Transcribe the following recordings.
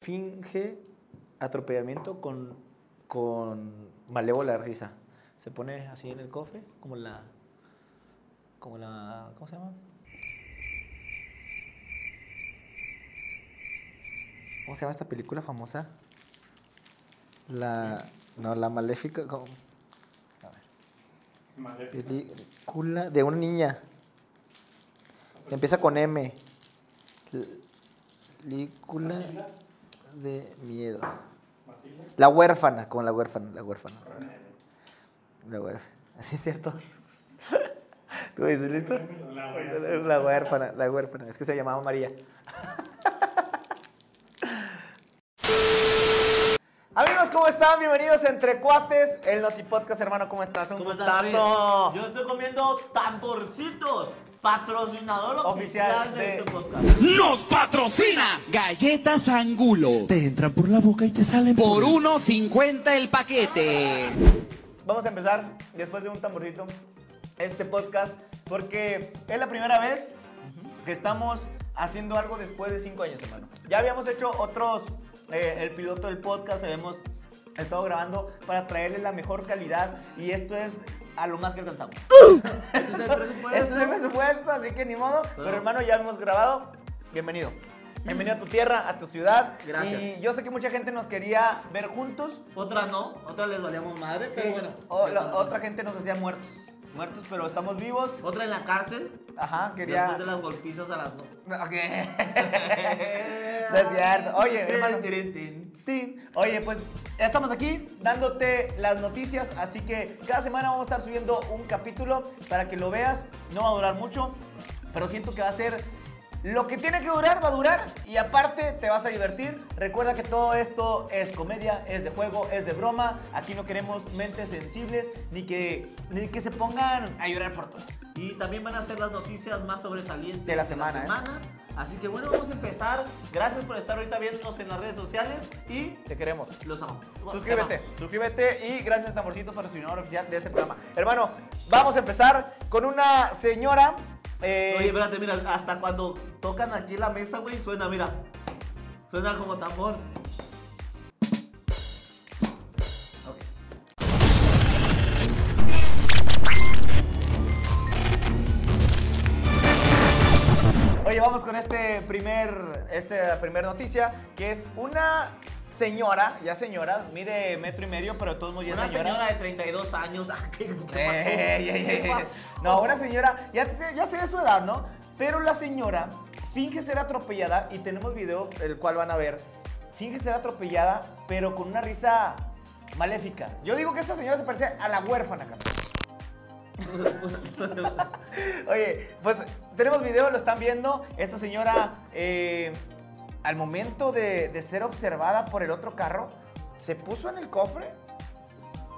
finge atropellamiento con, con malévola risa. Se pone así en el cofre, como la. Como la. ¿Cómo se llama? ¿Cómo se llama esta película famosa? La. No, la maléfica. ¿cómo? A ver. Película de una niña. Empieza con M. Película de miedo. La huérfana, como la huérfana, la huérfana. La huérfana. ¿Así es cierto? ¿Tú dices listo? La huérfana. La huérfana, la huérfana. Es que se llamaba María. Amigos, ¿cómo están? Bienvenidos a Entre Cuates, el Noti Podcast, hermano, ¿cómo estás? Un ¿Cómo estás, gustazo. Yo estoy comiendo tamborcitos, patrocinador Oficial oficial, de- de este podcast. Nos patrocina Galletas Angulo. Te entran por la boca y te salen Por 1.50 el paquete. Vamos a empezar, después de un tamborcito, este podcast, porque es la primera vez que estamos haciendo algo después de cinco años, hermano. Ya habíamos hecho otros, eh, el piloto del podcast, habíamos estado grabando para traerle la mejor calidad y esto es a lo más que alcanzamos. Este es el presupuesto. Este es el presupuesto, así que ni modo. Pero hermano, ya hemos grabado. Bienvenido. Bienvenido a tu tierra, a tu ciudad. Gracias. Y yo sé que mucha gente nos quería ver juntos. Otras no, otras les valíamos madre, Sí, pero bueno. o- la- otra gente nos hacía muertos. Muertos, pero estamos vivos. Otra en la cárcel, Ajá, quería. después de las golpizas a las dos. Ok. no es cierto. Oye, hermano. Sí, oye, pues ya estamos aquí dándote las noticias, así que cada semana vamos a estar subiendo un capítulo para que lo veas. No va a durar mucho, pero siento que va a ser lo que tiene que durar, va a durar y aparte te vas a divertir. Recuerda que todo esto es comedia, es de juego, es de broma. Aquí no queremos mentes sensibles ni que, ni que se pongan a llorar por todo. Y también van a ser las noticias más sobresalientes De la semana, ¿eh? Así que bueno, vamos a empezar. Gracias por estar ahorita viéndonos en las redes sociales y Te queremos. los amamos. Suscríbete, amamos. suscríbete y gracias Tamborcito, patrocinador oficial de este programa. Hermano, vamos a empezar con una señora. eh, Oye, espérate, mira, hasta cuando tocan aquí la mesa, güey, suena, mira. Suena como tambor. Oye, vamos con este primer, esta primer noticia, que es una señora, ya señora, mide metro y medio, pero todos modos ya es Una señora de 32 años. Ah, ¿Qué, qué pasó? Ey, ey, ¿Qué ey, pasó? No, una señora, ya sé, ya sé de su edad, ¿no? Pero la señora finge ser atropellada y tenemos video, el cual van a ver. Finge ser atropellada, pero con una risa maléfica. Yo digo que esta señora se parece a la huérfana, cabrón. Oye, pues tenemos video, lo están viendo. Esta señora, eh, al momento de, de ser observada por el otro carro, se puso en el cofre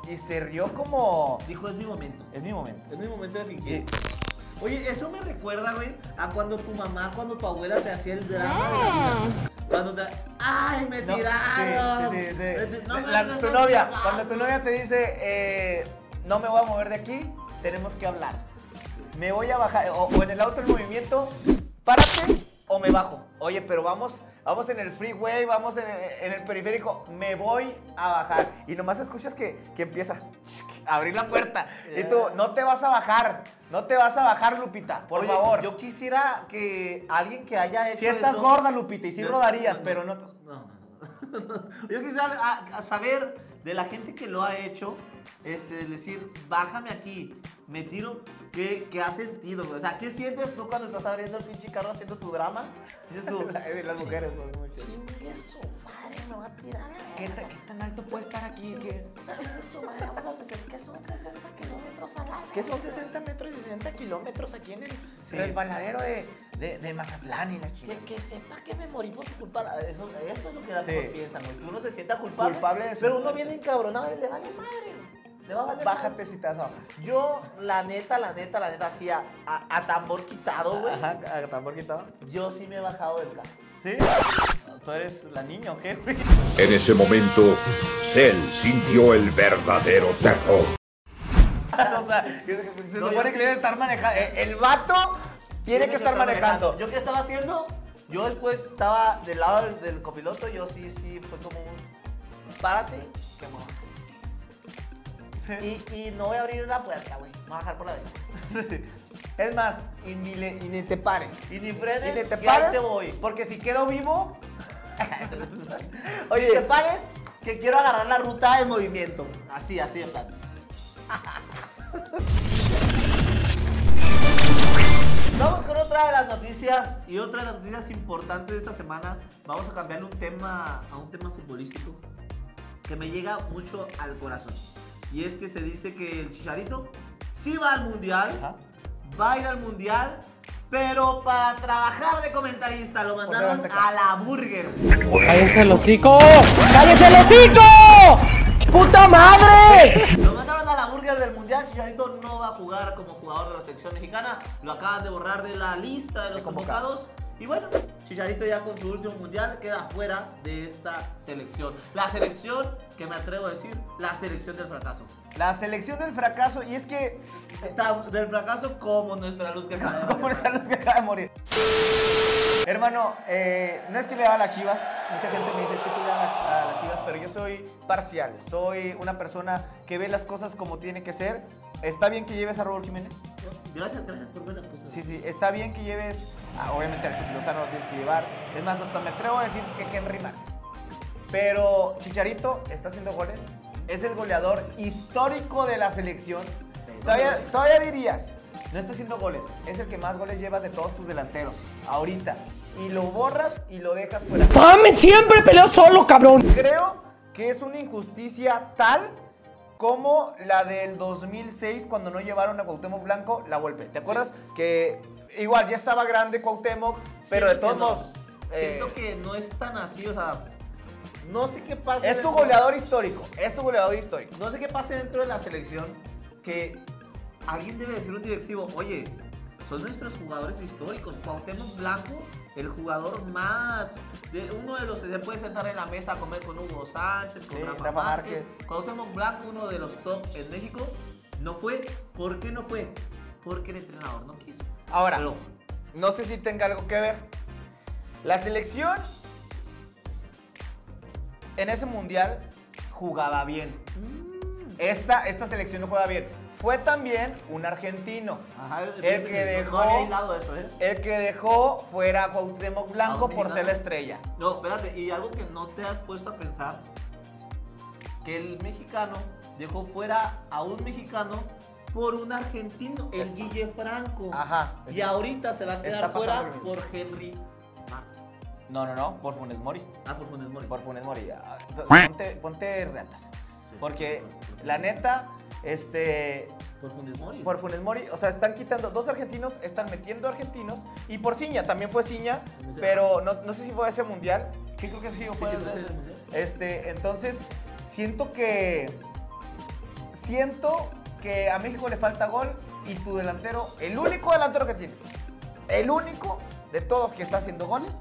y se rió como... Dijo, es mi momento. Es mi momento. Es mi momento de fingir. Oye, eso me recuerda, güey, a cuando tu mamá, cuando tu abuela te hacía el drama de la vida. Cuando te... ¡Ay, me No, tiraron! sí, sí, no me La- tu novia, cuando tu novia te dice, eh, no me voy a mover de aquí, tenemos que hablar. Me voy a bajar, o, o en el auto en movimiento, párate o me bajo. Oye, pero vamos, vamos en el freeway, vamos en el, en el periférico, me voy a bajar. Y nomás escuchas que, que empieza a abrir la puerta. Y tú, no te vas a bajar, no te vas a bajar, Lupita, por Oye, favor. Yo quisiera que alguien que haya hecho si estás eso- gorda, Lupita, y si Yo- rodarías, no, pero no... No, no, no. Yo quisiera a- a saber de la gente que lo ha hecho, este, decir, bájame aquí, me tiro, ¿qué, qué ha sentido? güey? O sea, ¿qué sientes tú cuando estás abriendo el pinche carro haciendo tu drama? Dices tú, Las mujeres son mucho. chingue su madre, me va a tirar. ¿Qué, ta- qué tan alto puede estar aquí? ¿Qué, su madre, vamos a hacer que son 60 kilómetros al año. qué son 60 metros y 60 kilómetros aquí en el Sí. resbaladero de, de, de Mazatlán y la Que, chica? que sepa que me morí por su culpa. Eso, eso es lo que las Sí. personas piensan, güey. Que uno se sienta culpable. Culpable de su Pero uno viene encabronado y le vale madre. Le va a valer Bájate madre. si te vas a bajar. Yo, la neta, la neta, la neta, así a, a- a tambor quitado, güey. Ajá, a tambor quitado. Yo sí me he bajado del carro. ¿Sí? ¿Tú eres la niña o qué, güey? En ese momento, Cell sintió el verdadero terror. o sea, se No, supone que debe estar manejando. El vato tiene que estar manejando. ¿Yo qué estaba haciendo? Yo después estaba del lado del, del copiloto, yo sí, sí, fue como un párate, que me y, y no voy a abrir la puerta, güey. Me voy a bajar por la ventana. Es más, y ni, le- y ni te pares. Y ni frenes, Y ni te pares, te voy. porque si quedo vivo... Oye, te pares, que quiero agarrar la ruta en movimiento. Así, así de plano. Vamos con otra de las noticias y otra de las noticias importantes de esta semana. Vamos a cambiarle un tema a un tema futbolístico que me llega mucho al corazón. Y es que se dice que el Chicharito sí va al mundial, Ajá. va a ir al mundial, pero para trabajar de comentarista lo mandaron a la burger. ¡Cállense el hocico! ¡Cállense el hocico! ¡Puta madre! Lo mandaron del mundial. Chicharito no va a jugar como jugador de la selección mexicana. Lo acaban de borrar de la lista de los convocados. convocados. Y bueno, Chicharito ya con su último mundial queda fuera de esta selección. La selección, que me atrevo a decir, la selección del fracaso. La selección del fracaso, y es que... Del fracaso como nuestra luz que acaba de ¿Cómo morir. están los que acaba de morir? Hermano, eh, no es que le haga a las chivas, mucha gente me dice es que tú le das a pero yo soy parcial, soy una persona que ve las cosas como tiene que ser. ¿Está bien que lleves a Raúl Jiménez? Gracias, gracias por ver las cosas. Sí, sí, está bien que lleves, ah, obviamente al Chucky Lozano lo tienes que llevar, es más, hasta me atrevo a decir que Henry Martin. Pero Chicharito está haciendo goles, es el goleador histórico de la selección. Todavía, todavía dirías, no está haciendo goles, es el que más goles lleva de todos tus delanteros, ahorita. Y lo borras y lo dejas fuera. ¡Mames! Siempre peleo solo, cabrón. Creo que es una injusticia tal como la del 2006 cuando no llevaron a Cuauhtémoc Blanco la golpe. ¿Te acuerdas? Que igual ya estaba grande Cuauhtémoc, pero de Siento todos no. modos... eh, Siento que no es tan así, o sea, no sé qué pasa. es tu goleador histórico, es tu goleador histórico. No sé qué pase dentro de la selección que alguien debe decir un directivo, oye, son nuestros jugadores históricos. Cuauhtémoc Blanco, el jugador más de uno de los que se puede sentar en la mesa a comer con Hugo Sánchez, con Sí, Rafa, Rafa Márquez. Márquez. Cuauhtémoc Blanco, uno de los top en México, no fue. ¿Por qué no fue? Porque el entrenador no quiso. Ahora, Pero- no sé si tenga algo que ver. La selección en ese mundial jugaba bien. Esta, esta selección no juega bien. Fue también un argentino. Ajá, El que no dejó- hilado eso, ¿eh? El que dejó fuera a Cuauhtémoc Blanco por ser la estrella. No, espérate, y algo que no te has puesto a pensar, que el mexicano dejó fuera a un mexicano por un argentino, el Guille Franco. Ajá. Y ahorita se va a Está quedar fuera por Henry Martin. No, no, no, por Funes Mori. Ah, por Funes Mori. Por Funes Mori. Ponte, ponte reatas. Sí. Porque la neta, este, Por Funes Mori. por Funes Mori, o sea, están quitando, dos argentinos están metiendo argentinos y por Ciña, también fue Ciña, pero no, no sé si fue ese mundial, que creo que sí fue sí. Este, entonces, siento que, siento que a México le falta gol y tu delantero, el único delantero que tienes, el único de todos que está haciendo goles,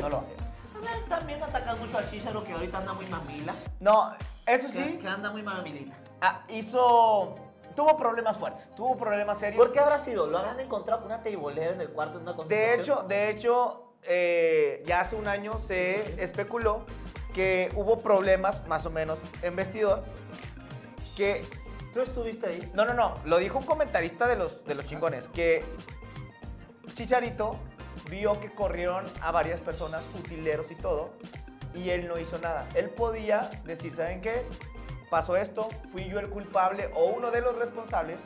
no lo hace. También atacas mucho al Chicharo que ahorita anda muy mamila. No, eso Que, sí, que anda muy mamilita. ah, hizo, tuvo problemas fuertes, tuvo problemas serios. ¿Por qué habrá sido? ¿Lo habrán encontrado con una teibolera en el cuarto en una De concentración? hecho, de hecho, eh, ya hace un año se especuló que hubo problemas, más o menos, en vestidor, que... ¿Tú estuviste ahí? No, no, no, lo dijo un comentarista de los, de los chingones, que Chicharito vio que corrieron a varias personas, utileros y todo, y él no hizo nada. Él podía decir, ¿saben qué? Pasó esto, fui yo el culpable o uno de los responsables,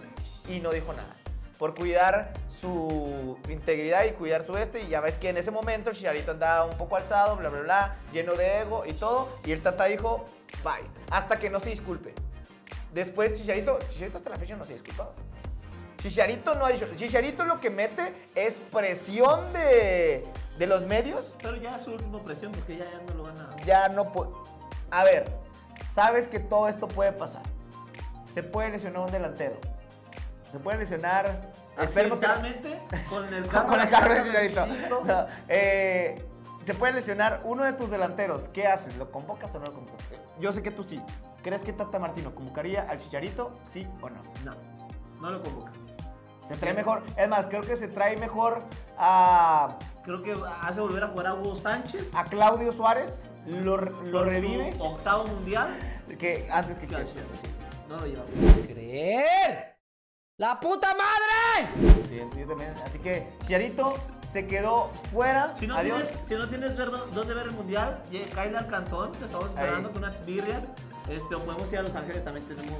y no dijo nada. Por cuidar su integridad y cuidar su este, y ya ves que en ese momento Chicharito andaba un poco alzado, bla, bla, bla, lleno de ego y todo, y el Tata dijo, bye, hasta que no se disculpe. Después Chicharito, Chicharito hasta la fecha no se ha disculpado. Chicharito no ha dicho, Chicharito lo que mete es presión de, de los medios, Pero ya es su última presión porque ya, ya no lo van a... ya no puede... A ver, sabes que todo esto puede pasar. Se puede lesionar un delantero. Se puede lesionar... Accidentalmente, con el carro, con el carro de Chicharito. Chicharito. No, eh, se puede lesionar uno de tus delanteros. ¿Qué haces? ¿Lo convocas o no lo convocas? Yo sé que tú sí. ¿Crees que Tata Martino convocaría al Chicharito? ¿Sí o no? No, no lo convoca. Se trae mejor. Es más, creo que se trae mejor a. creo que hace volver a jugar a Hugo Sánchez. A Claudio Suárez lo, lo por su revive. Octavo mundial. Que antes que Chelsea. sí, No lo lleva. ¡Creer! ¡La puta madre! Sí, yo también. Así que Chiarito se quedó fuera. Si no, Adiós. tienes, si no tienes ver dó- dónde ver el mundial, cállate al cantón, te estamos esperando Ahí. con unas birrias. Este, o podemos ir a Los Ángeles, también tenemos.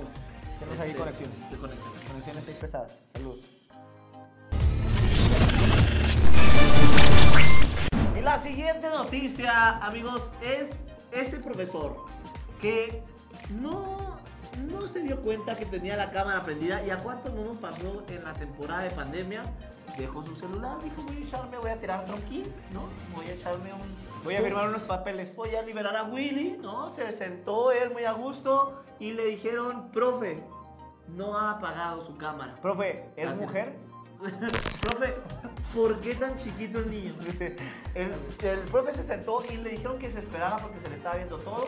Tenemos ahí este, conexiones. De conexiones. Conexiones ahí pesadas. Saludos. La siguiente noticia, amigos, es este profesor que no, no se dio cuenta que tenía la cámara prendida. ¿Y a cuánto no nos pasó en la temporada de pandemia? Dejó su celular, dijo voy a echarme, voy a tirar tronquín, ¿no? Voy a echarme un... Voy a firmar unos papeles. Voy a liberar a Willy, ¿no? Se sentó él muy a gusto y le dijeron, profe, no ha apagado su cámara. Profe, ¿es mujer? profe, ¿por qué tan chiquito el niño? El, el profe se sentó y le dijeron que se esperara porque se le estaba viendo todo.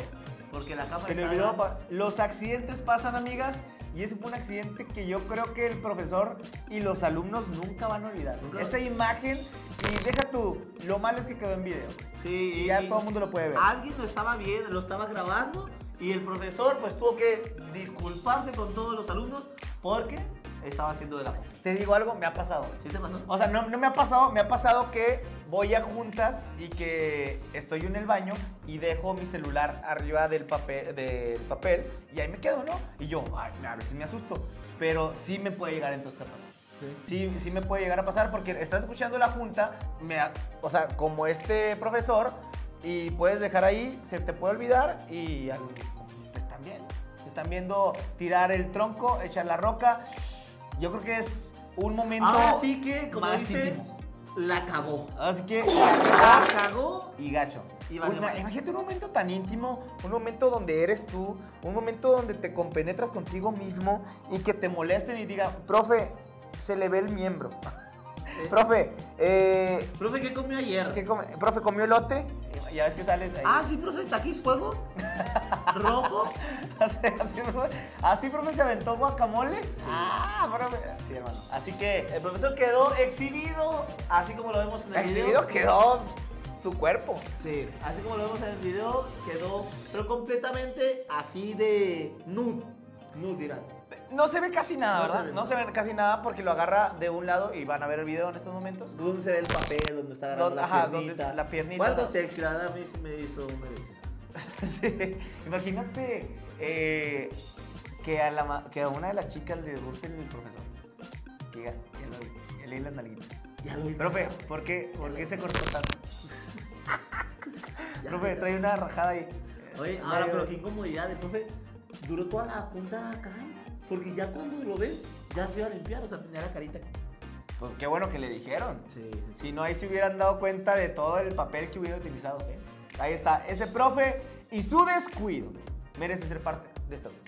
Porque la cámara Se le olvidó. Los accidentes pasan, amigas. Y ese fue un accidente que yo creo que el profesor y los alumnos nunca van a olvidar. Nunca. Esa imagen, y deja tú, lo malo es que quedó en video. Sí, Y ya todo el mundo lo puede ver. Alguien lo estaba viendo, lo estaba grabando y el profesor pues tuvo que disculparse con todos los alumnos porque estaba haciendo de la boca. Te digo algo, me ha pasado. ¿Sí te pasó? O sea, no, no me ha pasado, me ha pasado que voy a juntas y que estoy en el baño y dejo mi celular arriba del papel, del papel y ahí me quedo, ¿no? Y yo, ay, a veces me asusto, pero sí me puede llegar entonces a pasar. Sí, sí me puede llegar a pasar porque estás escuchando la junta, me, ha- o sea, como este profesor, y puedes dejar ahí, se te puede olvidar y te están viendo. Te están viendo tirar el tronco, echar la roca. Yo creo que es un momento Ahora sí que, como dice, íntimo. la cagó. Así que La cagó y gacho. Y Una- imagínate un momento tan íntimo, un momento donde eres tú, un momento donde te compenetras contigo mismo y que te molesten y digan, profe, se le ve el miembro. Profe, eh, Profe, ¿qué comió ayer? ¿qué come? profe, ¿comió elote? Ya ves que sales ahí. Ah, sí, profe, taquis fuego. Rojo. así, así, profe, así, profe, se aventó guacamole. Ah, profe. Sí, hermano. Así que El profesor quedó exhibido, así como lo vemos en el exhibido video. quedó su cuerpo. Sí, así como lo vemos en el video, quedó, pero completamente así de nude. Nude, dirán. No se ve casi nada, ¿verdad? ve, no se ve casi nada porque lo agarra de un lado y van a ver el video en estos momentos. ¿Dónde se ve el papel? ¿Dónde está agarrando la ajá, piernita? donde es la piernita, algo sexy, la verdad, a mí sí me hizo merecer. Sí, Imagínate eh, que, a la, ma- que a una de las chicas le guste el profesor. Que diga, ya lo vi, leí las nalguitas. Ya lo vi. Profe, ¿por qué, ¿por qué se cortó tanto? Ya Profe, trae una rajada ahí. Oye, Eh, ahora, pero qué incomodidad, el profe duró toda la junta acá, porque ya cuando lo ven, ya se iba a limpiar, o sea, tenía la carita. Pues qué bueno que le dijeron. Sí, sí, Si no, ahí se hubieran dado cuenta de todo el papel que hubiera utilizado. Ahí está, ese profe y su descuido merece ser parte de esta vida.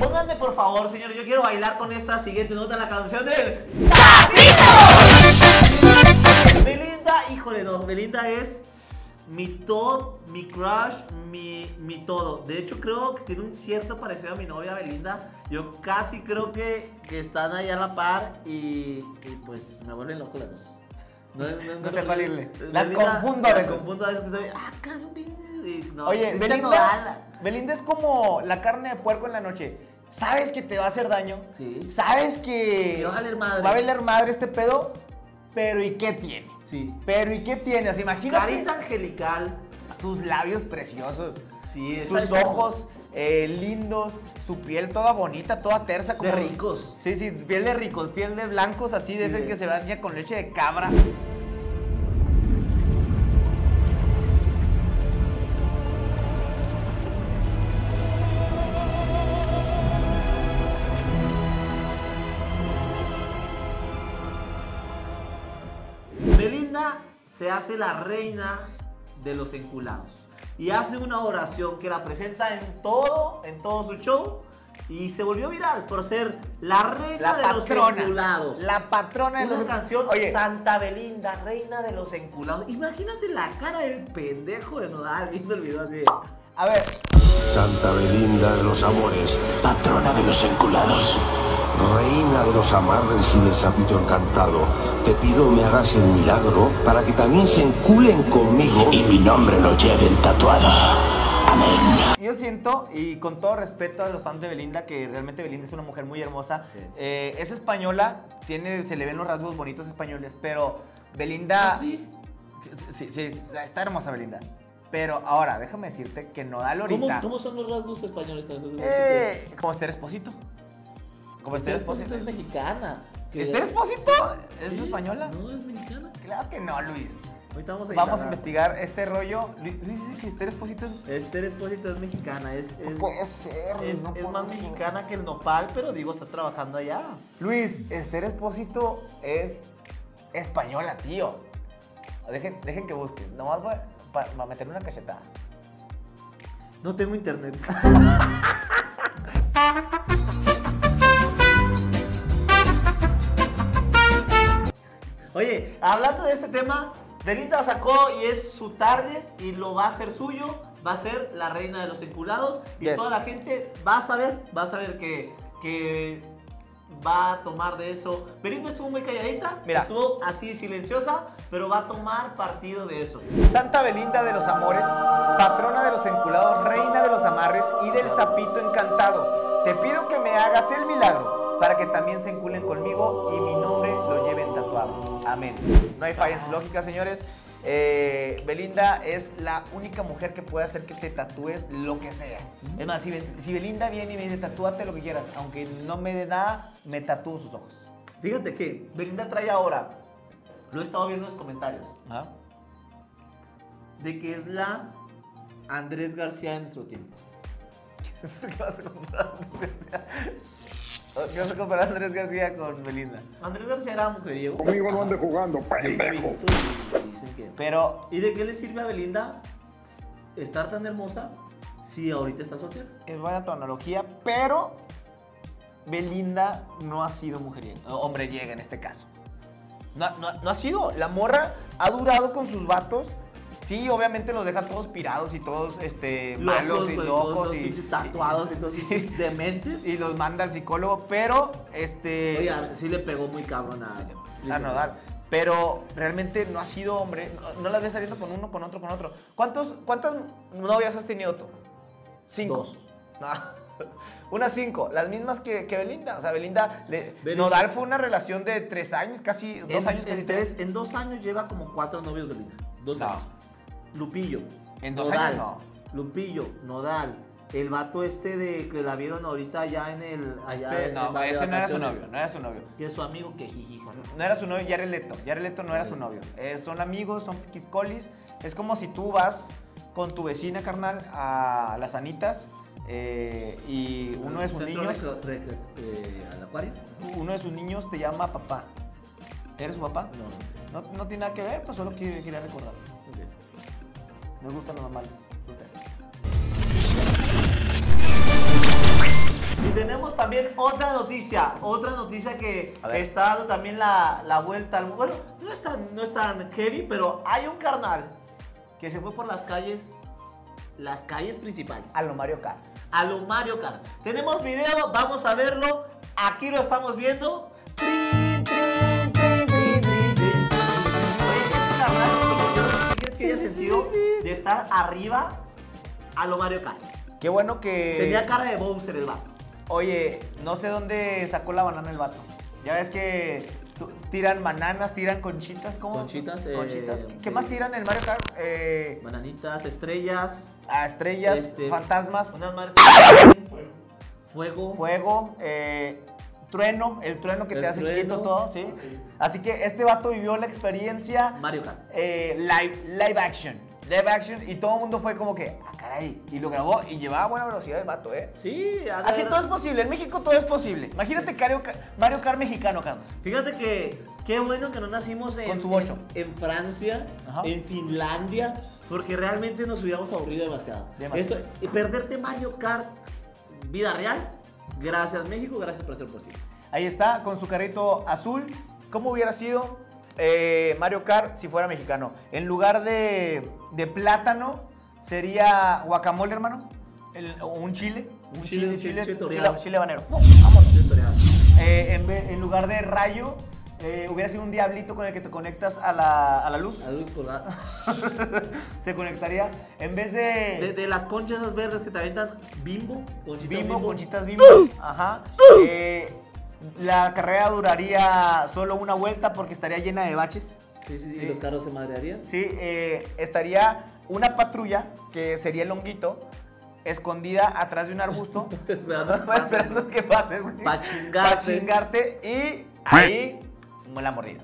Pónganme por favor, señores, yo quiero bailar con esta siguiente nota, la canción de Belinda, híjole, no, Belinda es mi top, mi crush, mi, mi todo. De hecho, creo que tiene un cierto parecido a mi novia Belinda. Yo casi creo que, que están ahí a la par y, y, pues me vuelven loco las dos. No, No sé cuál irle. Las confundo a Las veces. confundo a veces que estoy, ah, no, Oye, Belinda. Belinda es como la carne de puerco en la noche. Sabes que te va a hacer daño. Sí. Sabes que Que va a valer madre. va a valer madre este pedo. Pero ¿y qué tiene? Sí. Pero ¿y qué tiene? O sea, imagínate Carita angelical. sus labios preciosos. Sí, sus ojos eh, lindos, su piel toda bonita, toda tersa. Como De ricos. Sí, sí, piel de ricos, piel de blancos, así de Sí. ese que se baña con leche de cabra. Se hace la reina de los enculados y hace una oración que la presenta en todo, en todo su show y se volvió viral por ser la reina La de los enculados. La patrona de Una los canción Oye, Santa Belinda, reina de los enculados. Imagínate la cara del pendejo de Nodal viendo el video así. a ver, Santa Belinda de los Amores, patrona de los enculados, reina de los amarres y del sapito encantado, te pido me hagas el milagro para que también se enculen conmigo y mi nombre lo lleven tatuado. Amén. Yo siento, y con todo respeto a los fans de Belinda, que realmente Belinda es una mujer muy hermosa. Sí. Eh, es española, tiene, se le ven los rasgos bonitos españoles, pero Belinda. ¿Ah, sí? Sí, sí, sí, está hermosa Belinda. Pero ahora, déjame decirte que Nodal ¿Cómo, ahorita. ¿Cómo son los rasgos españoles? Eh, como Esther Esposito. Como Esther Esther Esposito. Esposito es mexicana. ¿Esther Esposito? ¿Es Sí, española? No, es mexicana. Claro que no, Luis. Ahorita vamos a Vamos a indagar. investigar este rollo. Luis dice que Esther Esposito es. Esther Esposito es mexicana, es, es, puede ser, es, no es puede más ser. mexicana que el nopal, pero digo, está trabajando allá. Luis, Esther Espósito es española, tío. Dejen, dejen que busquen. Nomás voy a, meterle una cachetada. No tengo internet. Oye, hablando de este tema, Belinda sacó y es su tarde y lo va a hacer suyo. Va a ser la reina de los enculados y Yes. toda la gente va a saber, va a saber que, que va a tomar de eso. Belinda estuvo muy calladita, Mira. estuvo así silenciosa, pero va a tomar partido de eso. Santa Belinda de los Amores, patrona de los enculados, reina de los amarres y del sapito encantado. Te pido que me hagas el milagro para que también se enculen conmigo y mi nombre Amén. No hay falla en su lógica, señores. Eh, Belinda es la única mujer que puede hacer que te tatúes lo que sea. Es más, si, Be- si Belinda viene y me dice tatúate lo que quieras, aunque no me dé nada, me tatúo sus ojos. Fíjate que Belinda trae ahora, lo he estado viendo en los comentarios, de que es la Andrés García de nuestro tiempo. ¿Por qué vas a comparar a Andrés García? ¿Qué vas a comparar a Andrés García con Belinda? Andrés García era mujeriego. Conmigo no ande jugando, pendejo. Pero ¿Y de qué le sirve a Belinda estar tan hermosa si ahorita está soltera? es buena tu analogía, pero Belinda no ha sido mujeriega, o hombre llega en este caso. No, no- no ha sido. La morra ha durado con sus vatos. Sí, obviamente los deja todos pirados y todos este, malos y güey, locos y, tatuados y todos sí, dementes. y los manda al psicólogo, pero este Oiga, sí le pegó muy cabrón a, a Nodal. Pero realmente no ha sido hombre, no, no las ves saliendo con uno, con otro, con otro. ¿Cuántos, ¿Cuántas novias has tenido tú? Cinco. Dos. No. Unas cinco, las mismas que, que Belinda. O sea, Belinda, le- Belinda- Nodal fue una relación de tres años, casi dos En, años. casi en, tres, en dos años lleva como cuatro novios Belinda. Dos No. años. Lupillo. En dos Nodal, años no. Lupillo, Nodal. El vato este de que la vieron ahorita allá en el. Allá Este, en- no, ese no era su novio, no era su novio. Que es su amigo que jijija. No era su novio, Jared Leto. Jared Leto no era su novio. Eh, son amigos, son piquiscolis. Es como si tú vas con tu vecina, carnal, a las Anitas eh, y uno de sus niños, eh, al acuario. uno de sus niños te llama papá. ¿Eres su papá? No. No, no tiene nada que ver, pues solo quería recordar. Nos gustan los normales. Y tenemos también otra noticia, otra noticia que está dando también la, la vuelta al... Bueno, no es, tan, no es tan heavy, pero hay un carnal que se fue por las calles, las calles principales. A lo Mario Kart. A lo Mario Kart. Tenemos video, vamos a verlo. Aquí lo estamos viendo. Haya sentido de estar arriba a lo Mario Kart. Qué bueno que. Tenía cara de Bowser el vato. Oye, no sé dónde sacó la banana el vato. Ya ves que tiran bananas, tiran conchitas, ¿cómo? Conchitas, eh, Conchitas. ¿Qué, qué sí. más tiran en el Mario Kart? Eh, Bananitas, estrellas, a estrellas, Este, fantasmas, unas madres. Fuego. fuego, eh, trueno, el trueno que El te hace trueno. chiquito todo, ¿sí? Así que este vato vivió la experiencia Mario Kart. eh, live, live action. Live action y todo el mundo fue como que, ah, caray. Y lo grabó y llevaba buena velocidad el vato, ¿eh? Sí, a Aquí todo es posible, en México todo es posible. Imagínate Mario, Kart- Mario Kart mexicano, cabrón. Fíjate que qué bueno que no nacimos en, Con su bocho. en, en Francia, Ajá. en Finlandia, porque realmente nos hubiéramos aburrido demasiado. Demasiado. Esto- y perderte Mario Kart vida real, gracias México, gracias por ser posible. Ahí está, con su carrito azul. ¿Cómo hubiera sido eh, Mario Kart si fuera mexicano? En lugar de, de plátano, sería guacamole, hermano. El- o un chile. Un chile, un chile chile, toreado. chile habanero. ¡Fum! Vámonos. Historias. eh, en, en lugar de rayo, eh, hubiera sido un diablito con el que te conectas a la, a la luz. Algo colgado. Se conectaría. En vez de, De, de las conchas esas verdes que te aventan, bimbo, conchitas bimbo, bimbo. conchitas bimbo. Ajá. eh, la carrera duraría solo una vuelta porque estaría llena de baches. Sí, sí, sí, y los carros se madrearían. Sí, eh, estaría una patrulla, que sería el honguito, escondida atrás de un arbusto, Esperando esperando que pases, güey. Pa' chingarte. Pa' chingarte y ahí la mordida.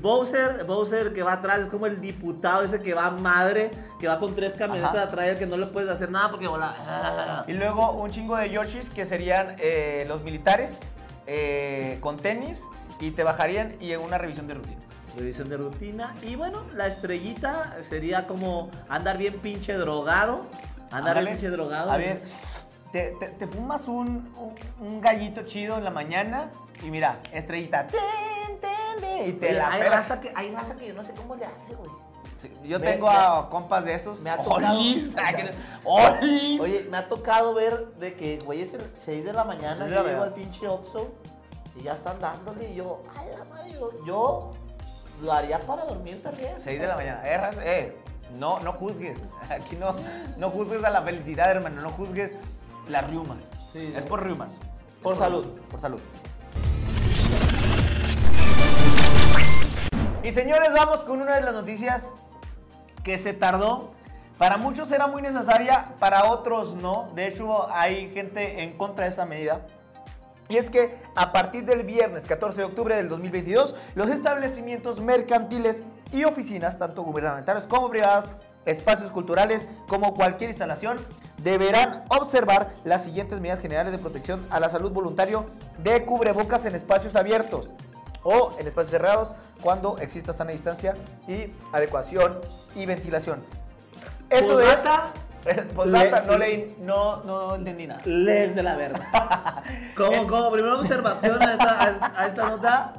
Bowser, Bowser que va atrás es como el diputado ese que va madre, que va con tres camionetas Ajá. atrás que no le puedes hacer nada porque vola. Y luego un chingo de Yoshis que serían eh, los militares eh, con tenis y te bajarían y en una revisión de rutina. Revisión de rutina. Y bueno, la estrellita sería como andar bien pinche drogado. Andar Ándale. bien pinche drogado. A ver, te, te- te fumas un, un- un gallito chido en la mañana y mira, estrellita. tin, y te Oye, la hay, pelas. raza que, hay raza que yo no sé cómo le hace, güey. Sí, Yo Me- tengo me- a compas de estos. me ha tocado- Olis. Oye, me ha tocado ver de que, güey, es el 6 de la mañana, yo llego al pinche Oxxo y ya están dándole y yo, a la madre, yo, yo lo haría para dormir también. 6 de la mañana. Eh, eh, no, no juzgues. Aquí no, no juzgues a la felicidad, hermano. No juzgues las riumas. Sí, es por riumas. Por salud. Por salud. Y señores, vamos con una de las noticias que se tardó. Para muchos era muy necesaria, para otros no. De hecho, hay gente en contra de esta medida. Y es que a partir del viernes 14 de octubre del 2022, los establecimientos mercantiles y oficinas, tanto gubernamentales como privadas, espacios culturales, como cualquier instalación, deberán observar las siguientes medidas generales de protección a la salud voluntario de cubrebocas en espacios abiertos o en espacios cerrados cuando exista sana distancia y adecuación y ventilación. Esto es... Postdata, le- no leí, no, no entendí nada. Les de la verga. Como, como primera observación a esta, a- esta nota,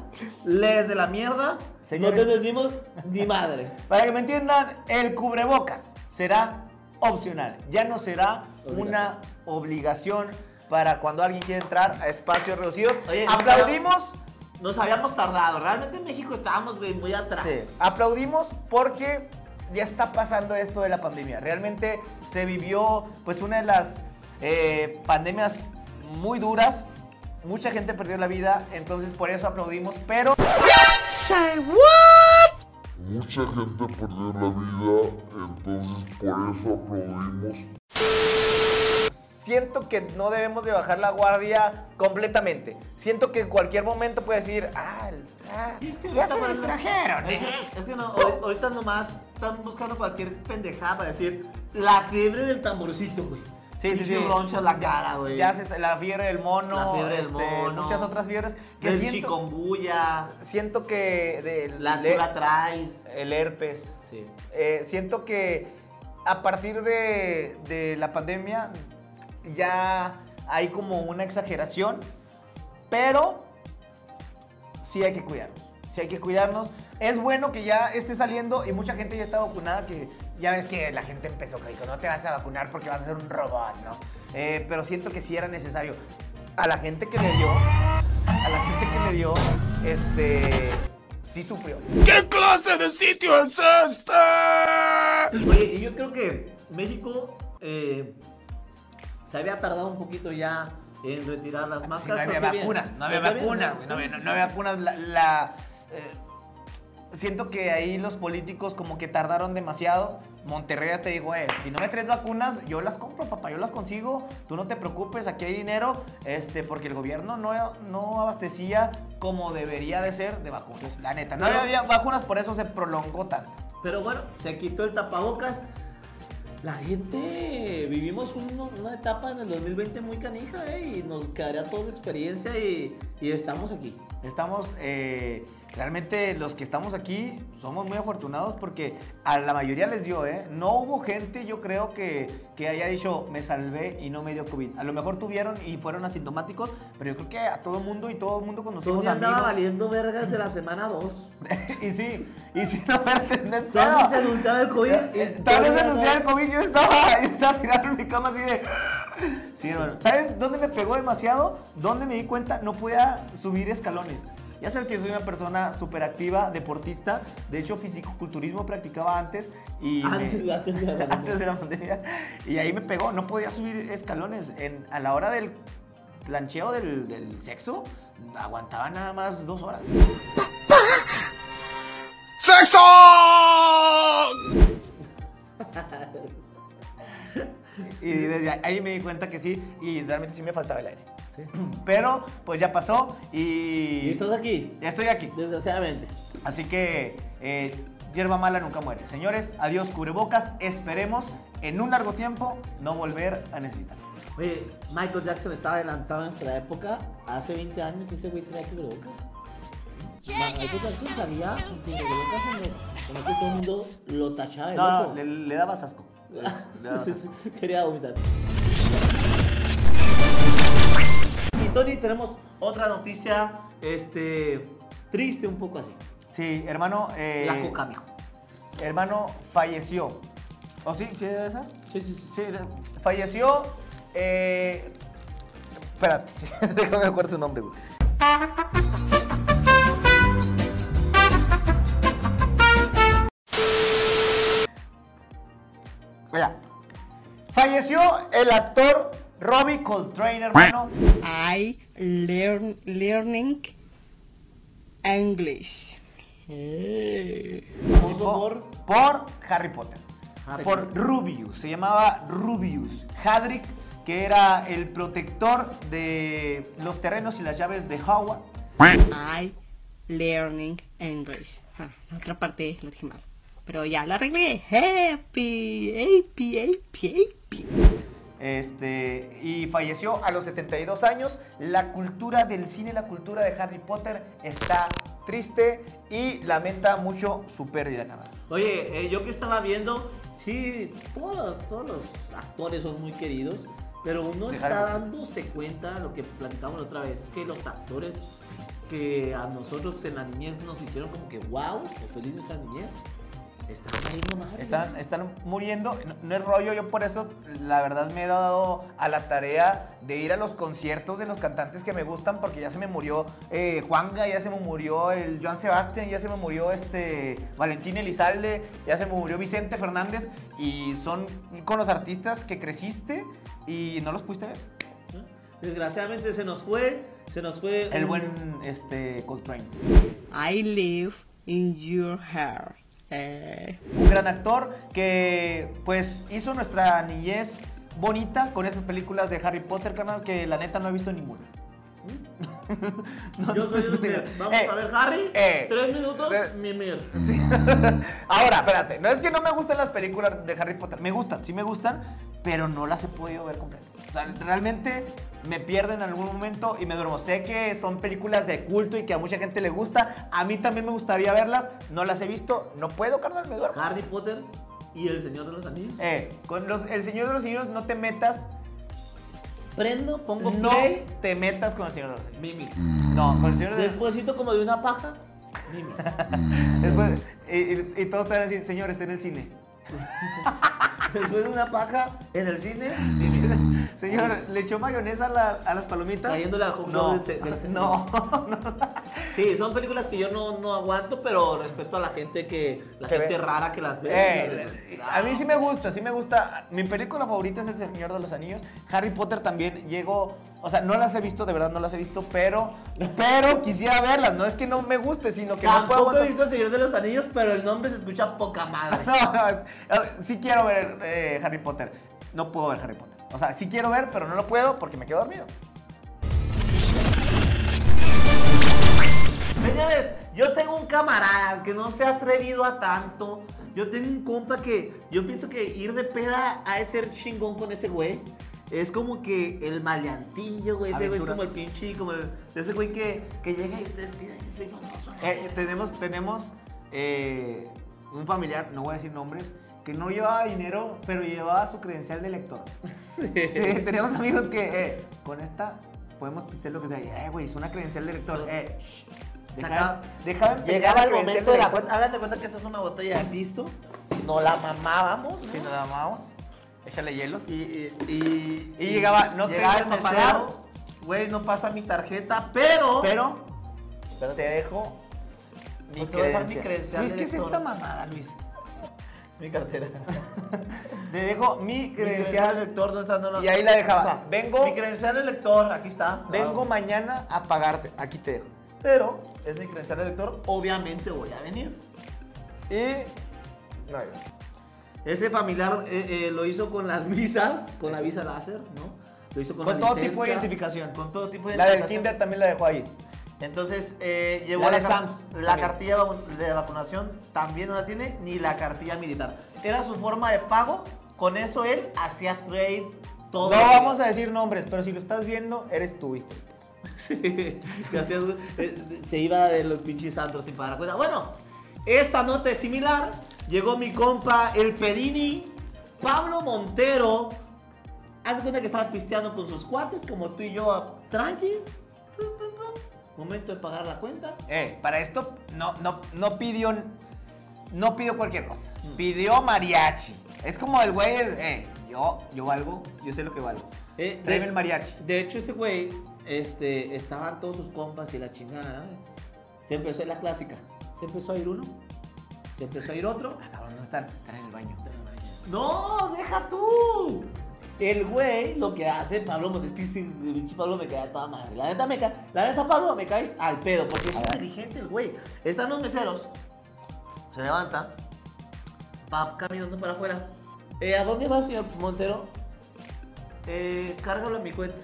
les de la mierda. Señores. No te entendimos ni madre. Para que me entiendan, el cubrebocas será opcional. Ya no será una obligación para cuando alguien quiere entrar a espacios reducidos. Oye, no aplaudimos, Nos habíamos tardado. Realmente en México estábamos, güey, muy atrás. sí, aplaudimos porque ya está pasando esto de la pandemia. Realmente se vivió pues una de las eh, pandemias muy duras. Mucha gente perdió la vida, entonces por eso aplaudimos, pero Mucha gente perdió la vida, entonces por eso aplaudimos. Siento que no debemos de bajar la guardia completamente. Siento que en cualquier momento puede decir, ah, el- ah, es que ya se para- distrajeron. Es ¿eh?". es que no, ahori- ahorita nomás están buscando cualquier pendejada para decir la fiebre del tamborcito, güey. Sí, sí, sí. roncha en la cara, güey. Ya se la fiebre del mono, La fiebre del este, mono. muchas otras fiebres que El siento, chikungunya, siento que de, la, le- la traes. el herpes. Sí. Eh, siento que a partir de, de la pandemia ya hay como una exageración, pero sí hay que cuidarnos. Sí hay que cuidarnos. Es bueno que ya esté saliendo y mucha gente ya está vacunada, que ya ves que la gente empezó que dijo, no te vas a vacunar porque vas a ser un robot, ¿no? Eh, pero siento que sí era necesario. A la gente que le dio, a la gente que le dio, este, sí sufrió. ¿Qué clase de sitio es este? Oye, yo creo que México eh, se había tardado un poquito ya en retirar las Sí, máscaras. no había bien. vacunas, no había bien, vacunas, ¿no? güey, Sí, no había, sí, no sí, había sí. vacunas. La, la, eh, siento que ahí los políticos como que tardaron demasiado. Monterrey hasta dijo, eh, si no me traes vacunas, yo las compro, papá, yo las consigo. Tú no te preocupes, aquí hay dinero, este, porque el gobierno no, no abastecía como debería de ser de vacunas. La neta, no había vacunas, por eso se prolongó tanto. Pero bueno, se quitó el tapabocas. La gente vivimos un- una etapa en el 2020 muy canija, ¿eh? Y nos quedaría toda la experiencia y, y estamos aquí. Estamos, eh, realmente los que estamos aquí somos muy afortunados porque a la mayoría les dio, ¿eh? No hubo gente, yo creo, que, que haya dicho, me salvé y no me dio COVID. A lo mejor tuvieron y fueron asintomáticos, pero yo creo que a todo el mundo y todo el mundo conocimos Todavía andaba amigos. valiendo vergas de la semana 2. y sí, y sí, no, espérate, no pedo. se anunciaba el COVID. y Tal vez anunciar el COVID, yo estaba, yo estaba tirado en mi cama así de... Sí, hermano. ¿Sabes dónde me pegó demasiado? ¿Dónde me di cuenta? No podía subir escalones. Ya sabes que soy una persona súper activa, deportista. De hecho, fisicoculturismo practicaba antes. Y me- Antes, antes de la pandemia. antes de la pandemia. Y ahí me pegó. No podía subir escalones. En, a la hora del plancheo del, del sexo, aguantaba nada más dos horas. Y desde ahí me di cuenta que sí, y realmente sí me faltaba el aire. Pero pues ya pasó y... ¿Y estás aquí? Ya estoy aquí. Desgraciadamente. Así que eh, hierba mala nunca muere. Señores, adiós cubrebocas. Esperemos en un largo tiempo no volver a necesitar. Oye, Michael Jackson estaba adelantado en nuestra época. Hace 20 años ese güey tenía cubrebocas. Michael Jackson salía con cubrebocas en los... Que todo el mundo lo tachaba de No, loco. no, le, le daba asco. Le- le daba Sí, asco. Quería vomitar. Tony, tenemos otra noticia, este, triste un poco así. Sí, hermano. eh, La coca, mijo. Hermano falleció. ¿O sí? ¿Sí era esa? Sí, sí, sí. Sí, falleció. Eh, espérate, déjame acuerdo su nombre, güey. Mira, falleció el actor Robbie Coltrane, hermano. I learn learning English. Por, por... por Harry Potter. Harry por Potter. Rubius. Se llamaba Rubius Hadrick, que era el protector de los terrenos y las llaves de Howard. I learning English. Ah, la otra parte lo dije mal. Pero ya la arreglé. Happy, happy, happy, happy. Este, y falleció a los 72 años. La cultura del cine, la cultura de Harry Potter está triste y lamenta mucho su pérdida, canal. Oye, eh, yo que estaba viendo, sí, todos los, todos los actores son muy queridos, pero uno De está dándose cuenta, lo que platicamos la otra vez, es que los actores que a nosotros en la niñez nos hicieron como que wow, feliz nuestra niñez, están cayendo mal. Están, están muriendo, no, no es rollo, yo por eso la verdad me he dado a la tarea de ir a los conciertos de los cantantes que me gustan, porque ya se me murió eh, Juanga, ya se me murió el Joan Sebastián, ya se me murió este Valentín Elizalde, ya se me murió Vicente Fernández, y son con los artistas que creciste y no los pudiste ver. Desgraciadamente se nos fue, se nos fue El un- buen este, Coltrane. I live in your heart. Eh, Un gran actor que pues hizo nuestra niñez bonita con estas películas de Harry Potter, canal, que la neta no he visto ninguna. No, Yo soy los que vamos Eh, a ver Harry, eh, tres minutos, eh, mimir. Ahora, espérate, no es que no me gusten las películas de Harry Potter, me gustan, sí me gustan, pero no las he podido ver completas. O sea, realmente me pierden en algún momento y me duermo. Sé que son películas de culto y que a mucha gente le gusta, a mí también me gustaría verlas, no las he visto, no puedo, carnal, me duermo. Harry Potter y el Señor de los Anillos. Eh, con los, El Señor de los Anillos no te metas, Prendo, pongo no play, te metas con El Señor de los Anillos. mimi. No, con El Señor de los Despuésito como de una paja, mimi. Después, y, y- y todos te van a decir, señor, está en el cine. Después de una paja en el cine, Señor, ¿le echó mayonesa a, la- a las palomitas? Cayéndole al hot no, del no, no. Sí, son películas que yo no, no aguanto, pero respeto a la gente que la Que gente ve. rara que las ve. Eh, a mí sí me gusta, sí me gusta. Mi película favorita es El Señor de los Anillos. Harry Potter también llegó, o sea, no las he visto, de verdad no las he visto, pero, pero quisiera verlas. No es que no me guste, sino que no puedo Tampoco he visto El Señor de los Anillos, pero el nombre se escucha poca madre. No, no, es- sí quiero ver eh, Harry Potter. No puedo ver Harry Potter. O sea, sí quiero ver, pero no lo puedo porque me quedo dormido. Señores, yo tengo un camarada que no se ha atrevido a tanto. Yo tengo un compa que yo pienso que ir de peda a ser chingón con ese güey es como que el maleantillo, güey. Ese güey es como el pinche, como el, ese güey que, que llega y ustedes piden, yo soy famoso. Eh, tenemos tenemos eh, un familiar, no voy a decir nombres, que no llevaba dinero, pero llevaba su credencial de lector. Sí, tenemos amigos que eh, con esta podemos pistear lo que sea. Eh, güey, es una credencial de lector. Eh, deja, deja Llegaba el momento de la cuenta. Hagan de cuenta que esta es una botella de pisto. No la mamábamos. Si nos la amamos. Échale hielo. Y, y, y- Y llegaba, no llegaba tengo el mesero, güey, no pasa mi tarjeta, pero... Pero, te dejo mi No te voy a dejar mi credencial. Luis, ¿qué es esta mamada, Luis? Es mi cartera. Te dejo mi Mi credencial de credencial. lector, ¿dónde está? No, no. Y ahí la dejaba. O sea, Vengo- Mi credencial de lector, aquí está. Vengo mañana a pagarte. Aquí te dejo. Pero es mi credencial de lector, obviamente voy a venir. Y. No, ya. Ese familiar eh, eh, lo hizo con las visas, con la visa láser, ¿no? Lo hizo con, Con la todo tipo de licencia, identificación. Con todo tipo de La del identificación. Tinder también la dejó ahí. Entonces, eh, llevó La la, Sams la cartilla de vacunación, también no la tiene, ni la cartilla militar. Era su forma de pago, con eso él hacía trade todo. No vamos a decir nombres, pero si lo estás viendo, eres tú, hijo. Su- eh, se iba de los pinches santos sin pagar cuenta. Bueno, esta nota es similar. Llegó mi compa, el Pedini, Pablo Montero. Haz de cuenta que estaba pisteando con sus cuates, como tú y yo, a- tranqui. Momento de pagar la cuenta. Eh, para esto no, no, no pidió. No pidió cualquier cosa. Pidió mariachi. Es como el güey, eh, yo, yo valgo, yo sé lo que valgo. Eh, Tráeme el mariachi. De hecho, ese güey, este, estaban todos sus compas y la chingada. ¿no? Se empezó la clásica. Se empezó a ir uno. Se empezó a ir otro. Ah, cabrón, no están, están en el baño. No, deja tú. El güey lo que hace, Pablo me cae toda madre. La neta, me cae, la neta, Pablo, me caes al pedo, porque es inteligente el güey. Están los meseros, se levanta, va caminando para afuera. Eh, ¿A dónde va, señor Montero? Eh, cárgalo a mi cuenta.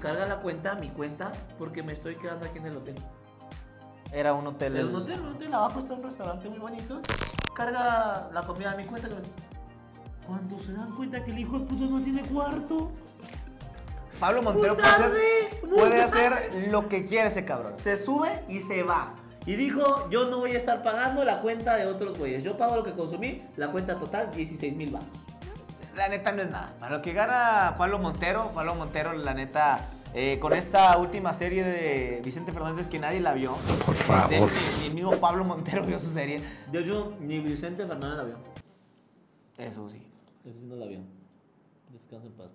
Carga la cuenta a mi cuenta, porque me estoy quedando aquí en el hotel. Era un hotel. El hotel, un hotel abajo está un restaurante muy bonito. Carga la comida a mi cuenta. Cuando se dan cuenta que el hijo de puta no tiene cuarto, Pablo Montero Muy puede, hacer, tarde, muy puede tarde. hacer lo que quiere ese cabrón. se sube y se va. Y dijo, yo no voy a estar pagando la cuenta de otros güeyes. Yo pago lo que consumí, la cuenta total, 16 mil baros. La neta no es nada. Para lo que gana Pablo Montero, Pablo Montero, la neta, eh, con esta última serie de Vicente Fernández que nadie la vio. Por favor. ni, ni el mismo Pablo Montero vio su serie. De hecho, ni Vicente Fernández la vio. Eso sí. Ese sí no la vio. Descansa en paz.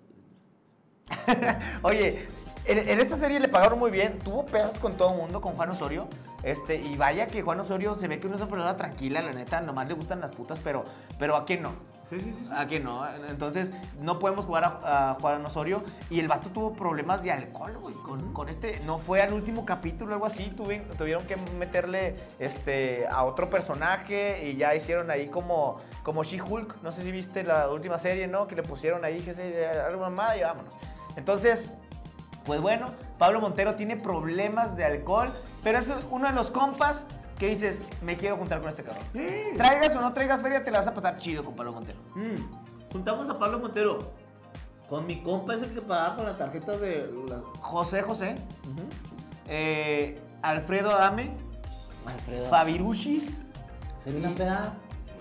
Oye, en, en esta serie le pagaron muy bien. Tuvo pedos con todo el mundo, con Juan Osorio. Este, y vaya que Juan Osorio se ve que no es una persona tranquila, la neta, nomás le gustan las putas, pero, pero ¿a quién no? Sí, sí, sí. ¿A quién no? Entonces, no podemos jugar a, a Juan Osorio. Y el vato tuvo problemas de alcohol, güey. Con, con este, no fue al último capítulo algo así. tuvi- tuvieron que meterle este, a otro personaje y ya hicieron ahí como, como She-Hulk. No sé si viste la última serie, ¿no? Que le pusieron ahí, que se, algo mamada y vámonos. Entonces, pues bueno, Pablo Montero tiene problemas de alcohol, pero es uno de los compas que dices, me quiero juntar con este cabrón. Traigas o no traigas feria, te la vas a pasar chido con Pablo Montero. Mm, Juntamos a Pablo Montero con mi compa ese que pagaba con las tarjetas de las... José José, Ujú. eh, Alfredo Adame, Alfredo. Fabiruchis Selena Pera.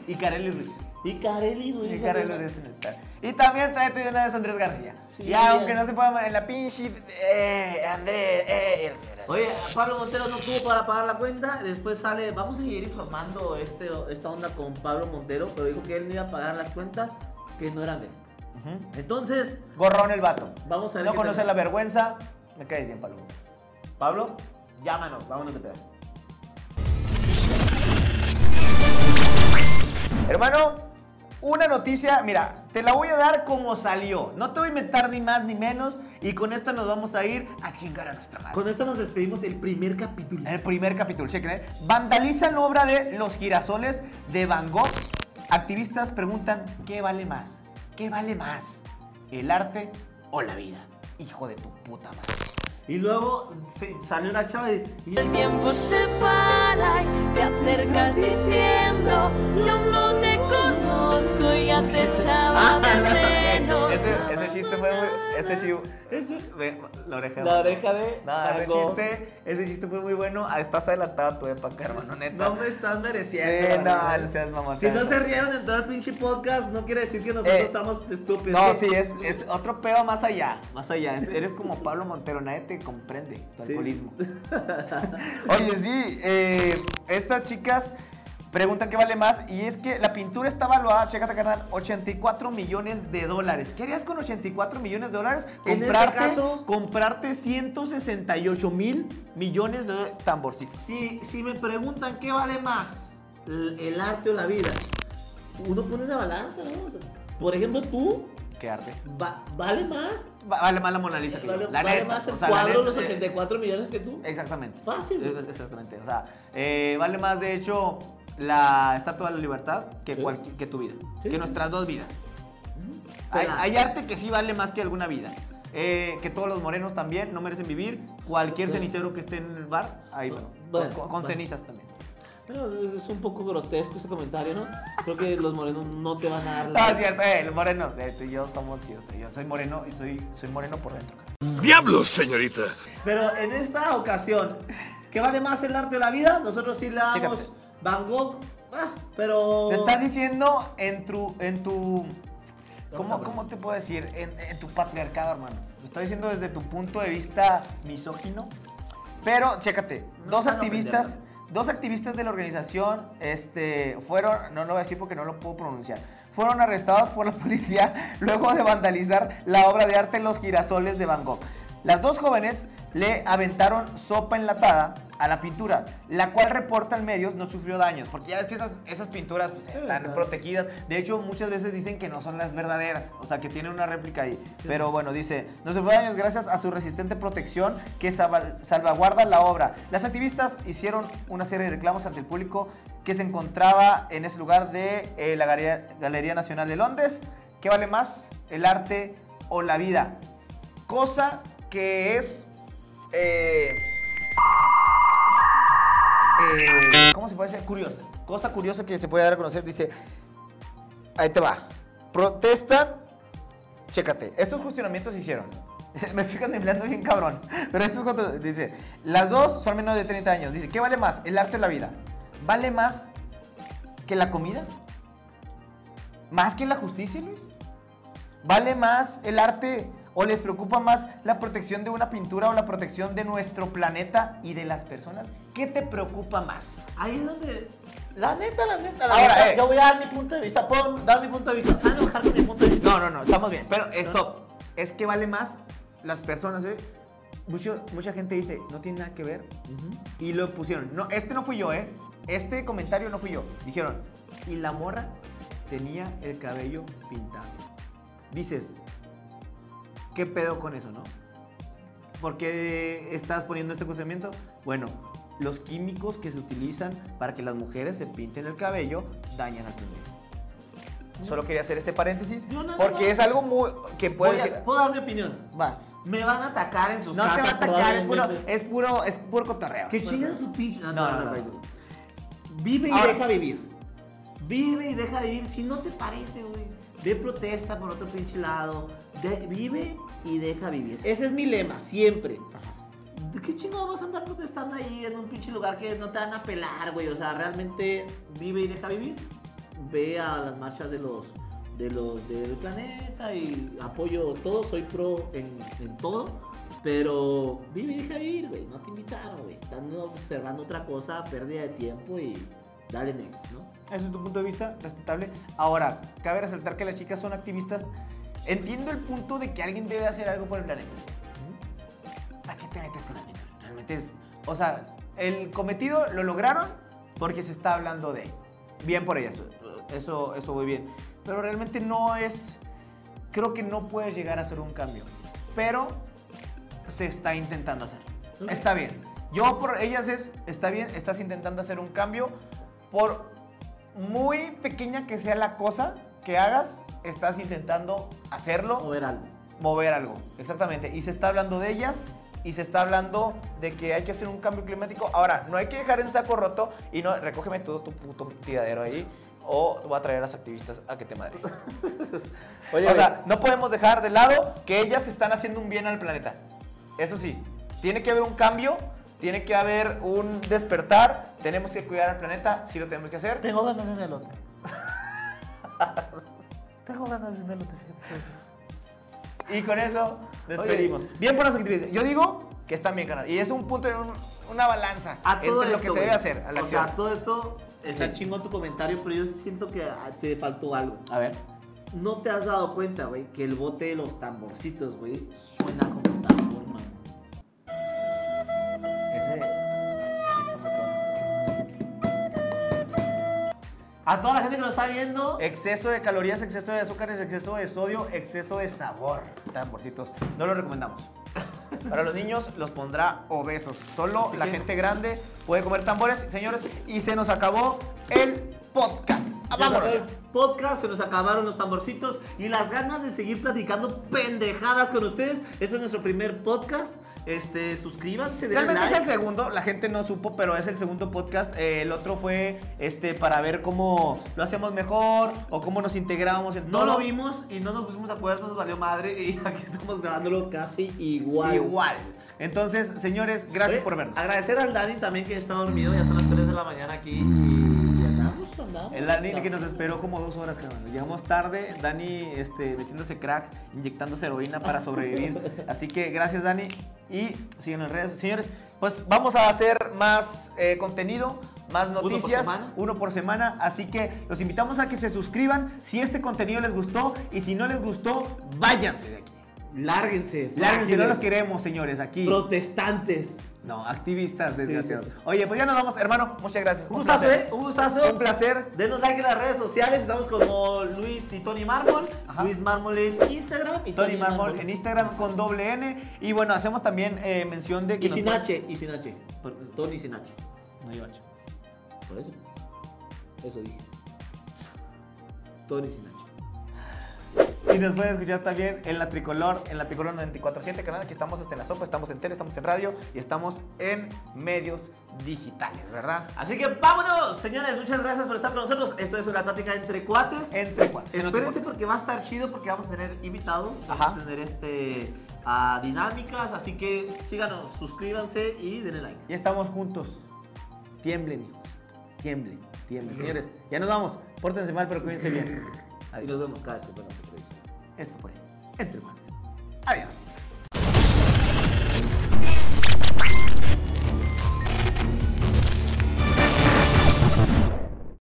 y Kareli Ruiz. Y Carelli Ruiz. Y Kareli Ruiz en el tal. Y también tráete de una vez a Andrés García. Sí, y aunque no se pueda en la pinche, eh, Andrés, eh, y el. Oye, Pablo Montero no tuvo para pagar la cuenta, después sale, vamos a seguir informando este, esta onda con Pablo Montero, pero dijo que él no iba a pagar las cuentas que no eran de él. Entonces, Gorrón el vato. vamos a ver No conoce la vergüenza, me caes bien, Pablo. Pablo, llámanos, vámonos de pedo. Hermano, una noticia, mira, te la voy a dar como salió. No te voy a inventar ni más ni menos. Y con esta nos vamos a ir a chingar a nuestra madre. Con esto nos despedimos el primer capítulo. El primer capítulo, chequen, ¿eh? Vandalizan obra de Los girasoles de Van Gogh. Activistas preguntan, ¿qué vale más? ¿Qué vale más? ¿El arte o la vida? Hijo de tu puta madre. Y luego se- salió una chava y... y- El tiempo se para y te acercas diciendo Yo no te conozco y ya te echaba de menos Ese, chiste fue muy... Ese chi- ve, La oreja de La oreja de No, ese chiste, ese chiste fue muy bueno. Ah, Estás adelantado a tu época, hermano, neta. No me estás mereciendo. Sí, la no, verdad. no seas mamón. Si no se rieron en todo el pinche podcast, no quiere decir que nosotros Eh, estamos estúpidos. No, sí, es, es otro pedo más allá, más allá. Es- eres como Pablo Montero, nadie te comprende tu Sí. alcoholismo. Oye, sí, eh, estas chicas Preguntan qué vale más y es que la pintura está valuada, chécate carnal, 84 millones de dólares. ¿Qué harías con 84 millones de dólares? En este Comprarte, caso- comprarte 168 mil millones de tamborcitos. Si, si me preguntan qué vale más, el, el arte o la vida, uno pone una balanza, ¿no? O sea, por ejemplo, tú, Qué arte. va- ¿vale más? Va- Vale más la Mona Lisa que yo. ¿Vale, La vale neta, más el o sea, cuadro, neta, los eh, 84 millones que tú? Exactamente. Fácil. Eh, Exactamente. O sea, eh, vale más, de hecho, la Estatua de la Libertad que, Sí. cualqui- que tu vida. Sí, que sí. nuestras dos vidas. Hay, Pero- hay arte que sí vale más que alguna vida. Eh, que todos los morenos también no merecen vivir. Cualquier cenicero que esté en el bar, ahí bueno. Bueno, con, con bueno. cenizas también. Pero es un poco grotesco ese comentario, ¿no? Creo que los morenos no te van a dar No, la... es cierto, eh, el moreno. eh, yo somos, yo soy, yo soy moreno y soy, soy moreno por dentro. ¡Diablos, señorita! Pero en esta ocasión, ¿qué vale más el arte o la vida? Nosotros sí le damos Chécate. Van Gogh, ah, pero... Te estás diciendo en tu. En tu ¿cómo, ¿Cómo te puedo decir? En, en tu patriarcado, hermano. Lo estoy diciendo desde tu punto de vista misógino. Pero, chécate, dos activistas. Dos activistas de la organización este, fueron, no lo voy a decir porque no lo puedo pronunciar, fueron arrestados por la policía luego de vandalizar la obra de arte Los girasoles de Van Gogh. Las dos jóvenes le aventaron sopa enlatada a la pintura, la cual reportan medios no sufrió daños, porque ya ves que esas, esas pinturas pues, están protegidas. De hecho, muchas veces dicen que no son las verdaderas, o sea, que tienen una réplica ahí. Pero bueno, dice, no sufrió daños gracias a su resistente protección que salva- salvaguarda la obra. Las activistas hicieron una serie de reclamos ante el público que se encontraba en ese lugar de eh, la Galería, Galería Nacional de Londres. ¿Qué vale más? ¿El arte o la vida? Cosa que es... eh, eh, ¿Cómo se puede decir? Curiosa. Cosa curiosa que se puede dar a conocer. Dice, ahí te va. Protestan. Chécate. Estos cuestionamientos se hicieron. Me estoy contemplando bien cabrón. Pero esto es cuando dice, las dos son menos de 30 años. Dice, ¿qué vale más? El arte o la vida. ¿Vale más que la comida? ¿Más que la justicia, Luis? ¿Vale más el arte o les preocupa más la protección de una pintura o la protección de nuestro planeta y de las personas? ¿Qué te preocupa más? Ahí es donde... La neta, la neta, la Ahora, neta, eh. yo voy a dar mi punto de vista. Puedo dar mi punto de vista. ¿Saben enojar con mi punto de vista? No, no, no, estamos bien. Pero stop. Es que vale más las personas, ¿eh? Mucho, mucha gente dice, no tiene nada que ver. Y lo pusieron. No, este no fui yo, ¿eh? Este comentario no fui yo. Dijeron, y la morra tenía el cabello pintado. Dices, ¿qué pedo con eso, no? ¿Por qué estás poniendo este cuestionamiento? Bueno, los químicos que se utilizan para que las mujeres se pinten el cabello dañan al planeta. Solo quería hacer este paréntesis Yo nada porque más- es algo muy que puede decir. ¿Puedo dar mi opinión? Va. Me van a atacar en sus No te casas. va a atacar, es puro, es puro, es puro cotorreo. Que chinguen a su pinche. No, No, no, no, no, no. no. Vive y Ahora- deja vivir. Vive y deja vivir. Si no te parece, güey. Ve protesta por otro pinche lado. De- vive y deja vivir. Ese es mi lema, siempre. ¿De qué chingo vas a andar protestando ahí en un pinche lugar que no te van a pelar, güey? O sea, realmente vive y deja vivir. Ve a las marchas de los de los del planeta y apoyo todo, soy pro en, en todo. Pero vive y deja vivir, güey. No te invitaron, güey. Están observando otra cosa, pérdida de tiempo y dale next, ¿no? Ese es tu punto de vista, respetable. Ahora, cabe resaltar que las chicas son activistas. Entiendo el punto de que alguien debe hacer algo por el planeta. ¿Para qué te metes con la pintura? Realmente es. O sea, el cometido lo lograron porque se está hablando de. Bien por ellas. Eso, eso muy bien. Pero realmente no es. Creo que no puedes llegar a hacer un cambio. Pero se está intentando hacer. Está bien. Yo por ellas es, está bien, estás intentando hacer un cambio. Por muy pequeña que sea la cosa que hagas, estás intentando hacerlo, O ver algo. mover algo. Exactamente. Y se está hablando de ellas y se está hablando de que hay que hacer un cambio climático. Ahora, no hay que dejar en saco roto y no, recógeme todo tu puto tiradero ahí. O voy a traer a las activistas a que te madre. Oye, o sea, no podemos dejar de lado que ellas están haciendo un bien al planeta. Eso sí, tiene que haber un cambio, tiene que haber un despertar, tenemos que cuidar al planeta, sí lo tenemos que hacer. Tengo ganas de un elote. Tengo ganas de un elote, Y con eso despedimos. Bien por las actividades. Yo digo que están bien, canal. Y es un punto, un- una balanza A todo entre esto, lo que se debe hacer a la O sea, acción. todo esto está Sí. chingón tu comentario, pero yo siento que ah, te faltó algo. A ver. ¿No te has dado cuenta, güey, que el bote de los tamborcitos, güey, suena como tambor, man? A toda la gente que lo está viendo, Exceso de calorías, exceso de azúcares, exceso de sodio, exceso de sabor. Tamborcitos. No lo recomendamos. Para los niños los pondrá obesos. Solo Así la que- gente grande puede comer tambores, señores. Y se nos acabó el podcast. Se nos acabó el podcast, se nos acabaron los tamborcitos y las ganas de seguir platicando pendejadas con ustedes. Este es nuestro primer podcast. Este, suscríbanse, Realmente es like. el segundo, la gente no supo, pero es el segundo podcast. Eh, el otro fue este para ver cómo lo hacemos mejor o cómo nos integramos en No todo. lo vimos y no nos pusimos de acuerdo, nos valió madre y aquí estamos grabándolo casi igual. igual. Entonces, señores, gracias Oye, por vernos. Agradecer al Dani también que está dormido, ya son las 3 de la mañana aquí andamos. El Dani que nos esperó como dos horas, cabrón. Llegamos tarde, Dani este, metiéndose crack, inyectándose heroína para sobrevivir. Así que gracias, Dani. Y síguenos en redes. Señores, pues vamos a hacer más eh, contenido, más por noticias. semana. Uno por semana. Así que los invitamos a que se suscriban si este contenido les gustó. Y si no les gustó, váyanse de aquí. Lárguense. Lárguense, no los queremos, señores, aquí. Protestantes. No, activistas desgraciados. Oye, pues ya nos vamos, hermano. Muchas gracias. Un gustazo. ¿eh? Un gustazo. Un placer. Denos like en las redes sociales. Estamos como Luis y Tony Mármol. Luis Mármol en Instagram. Y Tony Mármol en Instagram con doble N. Y bueno, hacemos también eh, mención de que. Y sin pueden- H. Y sin H. Tony sin H. No lleva H. Por eso. Eso dije. Tony sin H. Y nos pueden escuchar también en la Tricolor, en la Tricolor 947 canal. Aquí estamos hasta en la sopa, estamos en tele, estamos en radio y estamos en medios digitales, ¿verdad? Así que vámonos, señores. Muchas gracias por estar con nosotros. Esto es una plática entre cuates. Entre cuatro. Espérense porque va a estar chido porque vamos a tener invitados, vamos a tener este a dinámicas, así que síganos, suscríbanse y denle like. Ya estamos juntos. Tiemblen, hijos. Tiemblen, tiemblen. Señores, ya nos vamos. Pórtense mal, pero cuídense bien. Y nos vemos cada vez que. Esto fue Entre Cuates. Adiós.